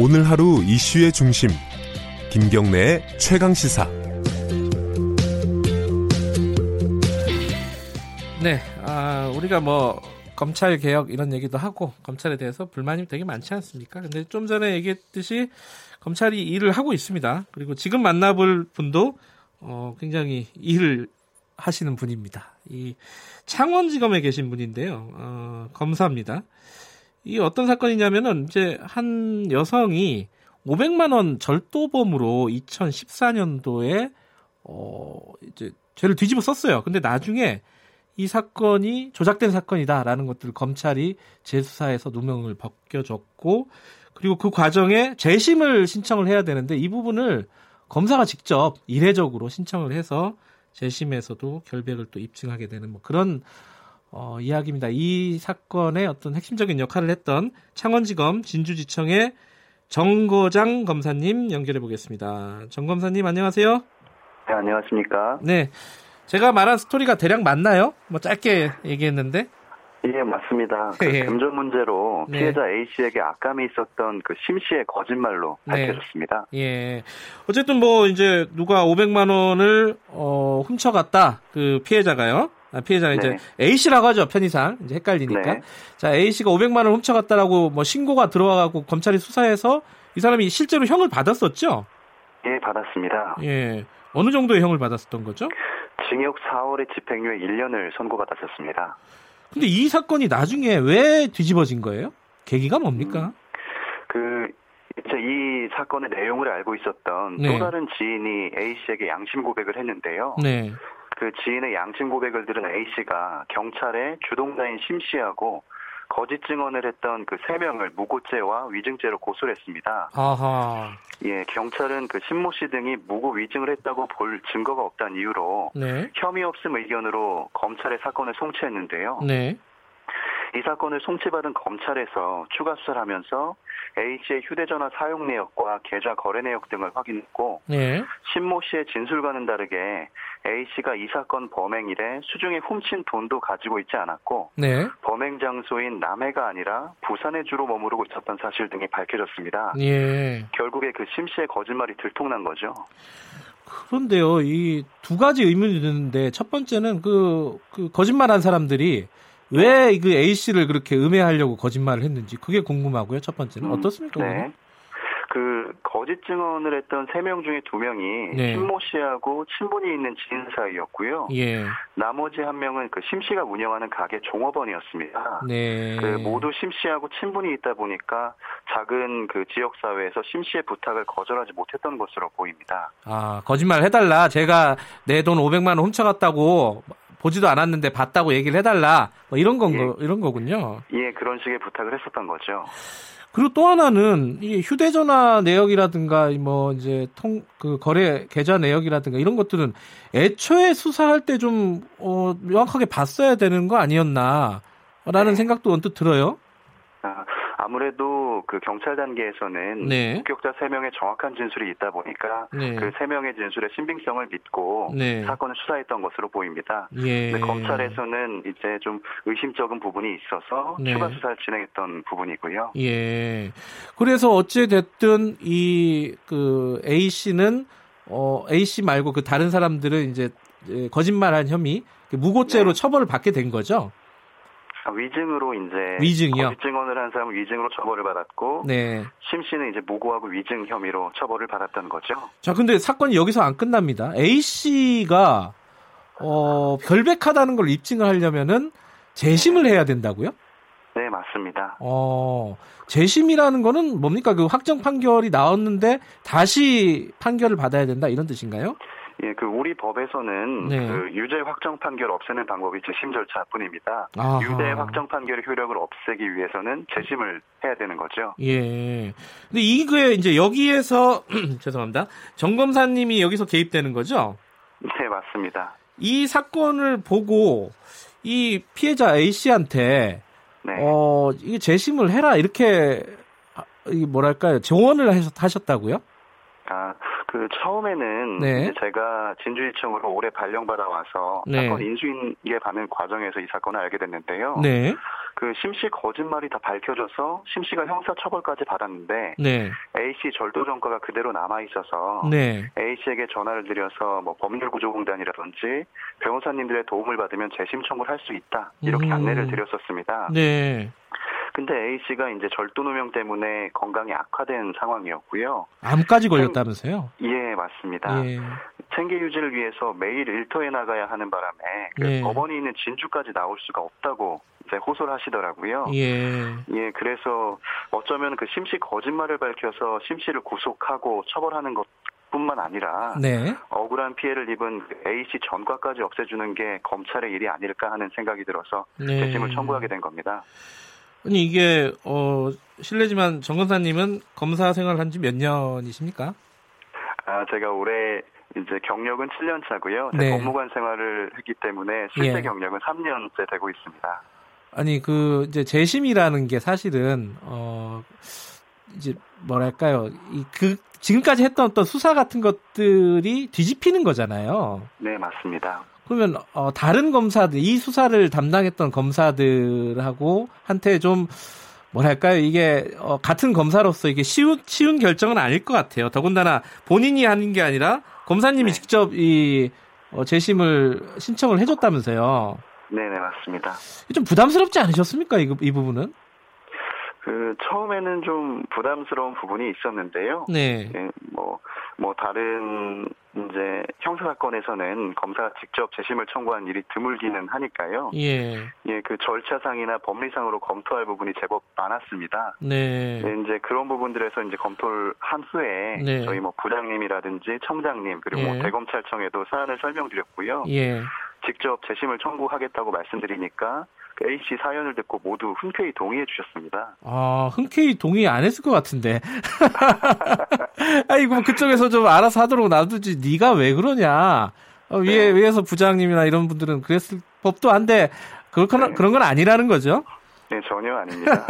오늘 하루 이슈의 중심 김경래의 최강 시사 네, 아, 우리가 뭐 검찰 개혁 이런 얘기도 하고 검찰에 대해서 불만이 되게 많지 않습니까? 근데 좀 전에 얘기했듯이 검찰이 일을 하고 있습니다. 그리고 지금 만나볼 분도 어, 굉장히 일을 하시는 분입니다. 이 창원지검에 계신 분인데요. 어, 검사입니다. 이 어떤 사건이냐면은 이제 한 여성이 500만 원 절도범으로 2014년도에 어 이제 죄를 뒤집어 썼어요. 근데 나중에 이 사건이 조작된 사건이다라는 것들을 검찰이 재수사해서 누명을 벗겨줬고 그리고 그 과정에 재심을 신청을 해야 되는데 이 부분을 검사가 직접 이례적으로 신청을 해서 재심에서도 결백을 또 입증하게 되는 뭐 그런 어, 이야기입니다. 이 사건의 어떤 핵심적인 역할을 했던 창원지검 진주지청의 정거장 검사님 연결해 보겠습니다. 정 검사님 안녕하세요. 네, 안녕하십니까. 네. 제가 말한 스토리가 대략 맞나요? 뭐 짧게 얘기했는데. 예, 맞습니다. 그 예. 금전 문제로 네. 피해자 A 씨에게 악감이 있었던 그 심 씨의 거짓말로 네. 밝혀졌습니다. 예. 어쨌든 뭐 이제 누가 500만 원을 어 훔쳐갔다. 그 피해자가요. 아, 피해자가 이제 네. A 씨라고 하죠. 편의상. 이제 헷갈리니까. 네. 자, A 씨가 500만 원 훔쳐갔다라고 뭐 신고가 들어와 갖고 검찰이 수사해서 이 사람이 실제로 형을 받았었죠? 예, 받았습니다. 예. 어느 정도의 형을 받았었던 거죠? 징역 4월에 집행유예 1년을 선고받았었습니다. 근데 이 사건이 나중에 왜 뒤집어진 거예요? 계기가 뭡니까? 그 이제 이 사건의 내용을 알고 있었던 네. 또 다른 지인이 A 씨에게 양심 고백을 했는데요. 네. 그 지인의 양심 고백을 들은 A 씨가 경찰에 주동자인 심 씨하고 거짓 증언을 했던 그 세 명을 무고죄와 위증죄로 고소를 했습니다. 아하. 예, 경찰은 그 신모 씨 등이 무고 위증을 했다고 볼 증거가 없다는 이유로 네. 혐의 없음 의견으로 검찰에 사건을 송치했는데요. 네. 이 사건을 송치받은 검찰에서 추가 수사를 하면서 A 씨의 휴대전화 사용 내역과 계좌 거래 내역 등을 확인했고 네. 신모 씨의 진술과는 다르게 A 씨가 이 사건 범행 이래 수중에 훔친 돈도 가지고 있지 않았고 네. 범행 장소인 남해가 아니라 부산에 주로 머무르고 있었던 사실 등이 밝혀졌습니다. 예. 결국에 그 심 씨의 거짓말이 들통난 거죠. 그런데요, 이 두 가지 의문이 드는데 첫 번째는 그, 그 거짓말한 사람들이 왜 그 A 씨를 그렇게 음해하려고 거짓말을 했는지 그게 궁금하고요. 첫 번째는 어떻습니까? 네. 그거는? 그 거짓 증언을 했던 세 명 중에 두 명이 네. 신모 씨하고 친분이 있는 지인 사이였고요. 예. 나머지 한 명은 그 심 씨가 운영하는 가게 종업원이었습니다. 네. 그 모두 심 씨하고 친분이 있다 보니까 작은 그 지역 사회에서 심 씨의 부탁을 거절하지 못했던 것으로 보입니다. 아, 거짓말 해달라. 제가 내 돈 500만 원 훔쳐갔다고 보지도 않았는데 봤다고 얘기를 해달라. 뭐 이런 건, 거, 이런 거군요. 예, 그런 식의 부탁을 했었던 거죠. 그리고 또 하나는 이 휴대전화 내역이라든가 뭐 이제 통 그 거래 계좌 내역이라든가 이런 것들은 애초에 수사할 때 좀 어, 명확하게 봤어야 되는 거 아니었나라는 네. 생각도 언뜻 들어요. 아, 아무래도 그 경찰 단계에서는 네. 목격자 세명의 정확한 진술이 있다 보니까 네. 그 세명의 진술의 신빙성을 믿고 네. 사건을 수사했던 것으로 보입니다. 예. 근데 검찰에서는 이제 좀 의심적인 부분이 있어서 네. 추가 수사를 진행했던 부분이고요. 예. 그래서 어찌 됐든 이 그 A 씨는 어 A 씨 말고 그 다른 사람들은 이제 예, 거짓말한 혐의 무고죄로 네. 처벌을 받게 된 거죠. 아, 위증으로 이제 위증이요? 거짓 증언을 한 사람은 위증으로 처벌을 받았고 네. 심 씨는 이제 무고하고 위증 혐의로 처벌을 받았던 거죠. 자, 근데 사건이 여기서 안 끝납니다. A 씨가 어, 결백하다는 걸 입증을 하려면은 재심을 해야 된다고요? 네, 맞습니다. 어, 재심이라는 거는 뭡니까? 그 확정 판결이 나왔는데 다시 판결을 받아야 된다 이런 뜻인가요? 예, 그 우리 법에서는 네. 그 유죄 확정 판결 없애는 방법이 재심 절차뿐입니다. 아하. 유죄 확정 판결의 효력을 없애기 위해서는 재심을 해야 되는 거죠. 예. 근데 이게 이제 여기에서 죄송합니다. 정 검사님이 여기서 개입되는 거죠? 네, 맞습니다. 이 사건을 보고 이 피해자 A 씨한테 네. 어 이게 재심을 해라 이렇게 아, 이 뭐랄까요 조언을 하셨- 하셨다고요? 아, 그 처음에는 네. 제가 진주지청으로 올해 발령받아 와서 네. 사건 인수인계 받는 과정에서 이 사건을 알게 됐는데요. 네. 그 심씨 거짓말이 다 밝혀져서 심씨가 형사처벌까지 받았는데 네. A씨 절도 전과가 그대로 남아 있어서 네. A씨에게 전화를 드려서 뭐 법률구조공단이라든지 변호사님들의 도움을 받으면 재심 청구를 할 수 있다 이렇게 음. 안내를 드렸었습니다. 네. 근데 A씨가 이제 절도 누명 때문에 건강이 악화된 상황이었고요. 암까지 걸렸다면서요? 예, 맞습니다. 예. 생계 유지를 위해서 매일 일터에 나가야 하는 바람에 그 네. 법원이 있는 진주까지 나올 수가 없다고 이제 호소를 하시더라고요. 예. 예, 그래서 어쩌면 그 심씨 거짓말을 밝혀서 심씨를 구속하고 처벌하는 것 뿐만 아니라 네. 억울한 피해를 입은 그 A씨 전과까지 없애주는 게 검찰의 일이 아닐까 하는 생각이 들어서 네. 재심을 청구하게 된 겁니다. 아니 이게 어 실례지만 정 검사님은 검사 생활 한 지 몇 년이십니까? 아, 제가 올해 이제 경력은 7년 차고요. 네. 법무관 생활을 했기 때문에 실제 예. 경력은 3년째 되고 있습니다. 아니 그 이제 재심이라는 게 사실은 어 이제 뭐랄까요 이 그 지금까지 했던 어떤 수사 같은 것들이 뒤집히는 거잖아요. 네, 맞습니다. 그러면 어 다른 검사들 이 수사를 담당했던 검사들하고 한테 좀 뭐랄까요 이게 어 같은 검사로서 이게 쉬운 쉬운 결정은 아닐 것 같아요. 더군다나 본인이 하는 게 아니라 검사님이 네. 직접 이 어, 재심을 신청을 해줬다면서요. 네, 네, 맞습니다. 좀 부담스럽지 않으셨습니까 이, 이 부분은? 그 처음에는 좀 부담스러운 부분이 있었는데요. 네. 예, 뭐, 뭐 다른 이제 형사 사건에서는 검사가 직접 재심을 청구한 일이 드물기는 하니까요. 예. 예, 그 절차상이나 법리상으로 검토할 부분이 제법 많았습니다. 네. 예, 이제 그런 부분들에서 이제 검토를 한 후에 네. 저희 뭐 부장님이라든지 청장님 그리고 예. 뭐 대검찰청에도 사안을 설명드렸고요. 예. 직접 재심을 청구하겠다고 말씀드리니까 그 A 씨 사연을 듣고 모두 흔쾌히 동의해 주셨습니다. 아, 흔쾌히 동의 안 했을 것 같은데. 아이고, 뭐 그쪽에서 좀 알아서 하도록 놔두지. 네가 왜 그러냐. 어, 위에, 네. 위에서 부장님이나 이런 분들은 그랬을 법도 한데, 그렇거나, 네. 그런 건 아니라는 거죠. 네, 전혀 아닙니다.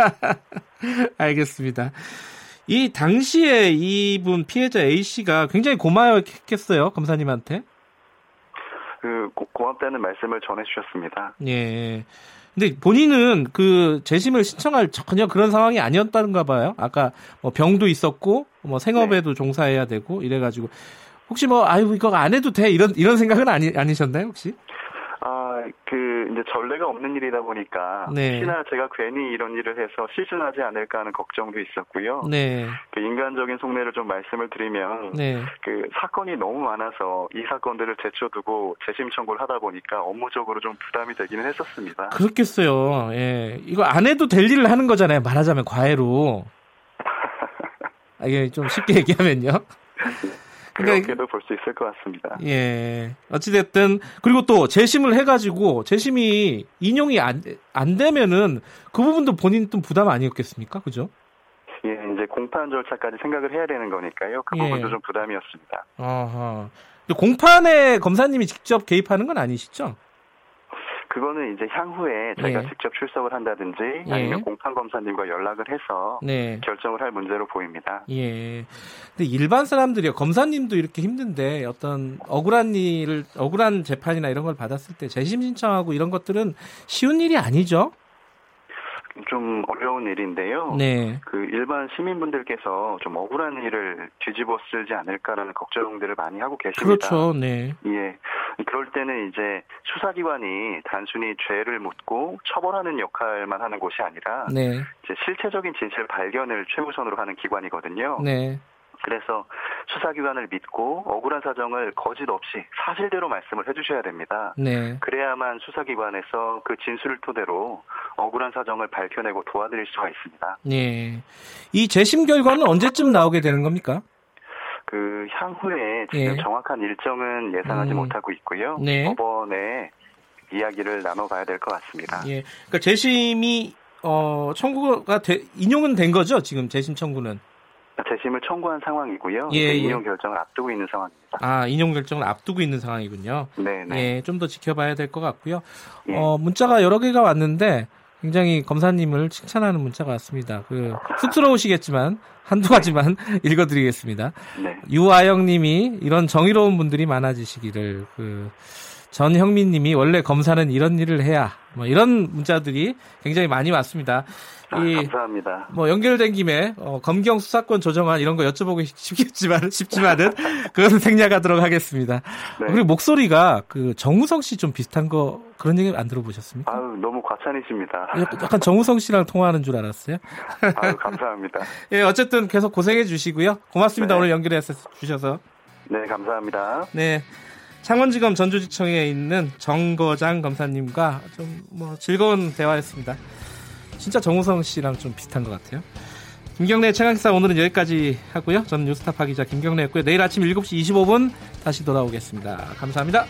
알겠습니다. 이 당시에 이분 피해자 A씨가 굉장히 고마워했겠어요, 검사님한테. 그 고, 고맙다는 말씀을 전해 주셨습니다. 예. 근데 본인은 그 재심을 신청할 전혀 그런 상황이 아니었다는가 봐요. 아까 뭐 병도 있었고 뭐 생업에도 종사해야 되고 이래가지고 혹시 뭐 아유 이거 안 해도 돼 이런 이런 생각은 아니 아니셨나요 혹시? 아, 그 이제 전례가 없는 일이다 보니까 네. 혹시나 제가 괜히 이런 일을 해서 실수나지 않을까 하는 걱정도 있었고요. 네, 그 인간적인 속내를 좀 말씀을 드리면 네, 그 사건이 너무 많아서 이 사건들을 제쳐두고 재심 청구를 하다 보니까 업무적으로 좀 부담이 되기는 했었습니다. 그렇겠어요. 예, 이거 안 해도 될 일을 하는 거잖아요. 말하자면 과외로. 아, 이게 좀 쉽게 얘기하면요. 그렇게도 볼수 있을 것 같습니다. 예. 어찌됐든, 그리고 또 재심을 해가지고, 재심이 인용이 안, 안 되면은, 그 부분도 본인 좀 부담 아니었겠습니까? 그죠? 예, 이제 공판 절차까지 생각을 해야 되는 거니까요. 그 예. 부분도 좀 부담이었습니다. 아하. 공판에 검사님이 직접 개입하는 건 아니시죠? 그거는 이제 향후에 제가 예. 직접 출석을 한다든지 예. 아니면 공판 검사님과 연락을 해서 네. 결정을 할 문제로 보입니다. 예. 근데 일반 사람들이요, 검사님도 이렇게 힘든데, 어떤 억울한 일을, 억울한 재판이나 이런 걸 받았을 때 재심 신청하고 이런 것들은 쉬운 일이 아니죠? 좀 어려운 일인데요. 네. 그 일반 시민분들께서 좀 억울한 일을 뒤집어 쓰지 않을까라는 걱정들을 많이 하고 계십니다. 그렇죠. 네. 예. 그럴 때는 이제 수사기관이 단순히 죄를 묻고 처벌하는 역할만 하는 곳이 아니라 네. 이제 실체적인 진실 발견을 최우선으로 하는 기관이거든요. 네. 그래서 수사기관을 믿고 억울한 사정을 거짓 없이 사실대로 말씀을 해주셔야 됩니다. 네. 그래야만 수사기관에서 그 진술을 토대로 억울한 사정을 밝혀내고 도와드릴 수가 있습니다. 네. 이 재심 결과는 언제쯤 나오게 되는 겁니까? 그 향후에 지금 예. 정확한 일정은 예상하지 음. 못하고 있고요. 네. 법원에 이야기를 나눠봐야 될 것 같습니다. 예. 그러니까 재심이 어 청구가 돼, 인용은 된 거죠? 지금 재심 청구는. 재심을 청구한 상황이고요. 예, 예. 인용 결정을 앞두고 있는 상황입니다. 아, 인용 결정을 앞두고 있는 상황이군요. 네 네. 예, 좀 더 지켜봐야 될 것 같고요. 예. 어, 문자가 여러 개가 왔는데 굉장히 검사님을 칭찬하는 문자가 왔습니다. 그 쑥스러우시겠지만 한두 가지만 읽어드리겠습니다. 네. 유아영 님이 이런 정의로운 분들이 많아지시기를 그 전형민 님이 원래 검사는 이런 일을 해야 뭐 이런 문자들이 굉장히 많이 왔습니다. 아, 이 감사합니다. 뭐 연결된 김에 어, 검경 수사권 조정안 이런 거 여쭤보고 싶겠지만 싶지만은 그것은 생략하도록 하겠습니다. 네. 그리고 목소리가 그 정우성 씨 좀 비슷한 거 그런 얘기 안 들어보셨습니까? 아유, 너무 과찬이십니다. 약- 약간 정우성 씨랑 통화하는 줄 알았어요. 아유, 감사합니다. 예, 어쨌든 계속 고생해 주시고요. 고맙습니다. 네. 오늘 연결해 주셔서. 네, 감사합니다. 네. 창원지검 전주지청에 있는 정거장 검사님과 좀 뭐 즐거운 대화였습니다. 진짜 정우성 씨랑 좀 비슷한 것 같아요. 김경래 최강기사 오늘은 여기까지 하고요. 저는 뉴스타파 기자 김경래였고요. 내일 아침 7시 25분 다시 돌아오겠습니다. 감사합니다.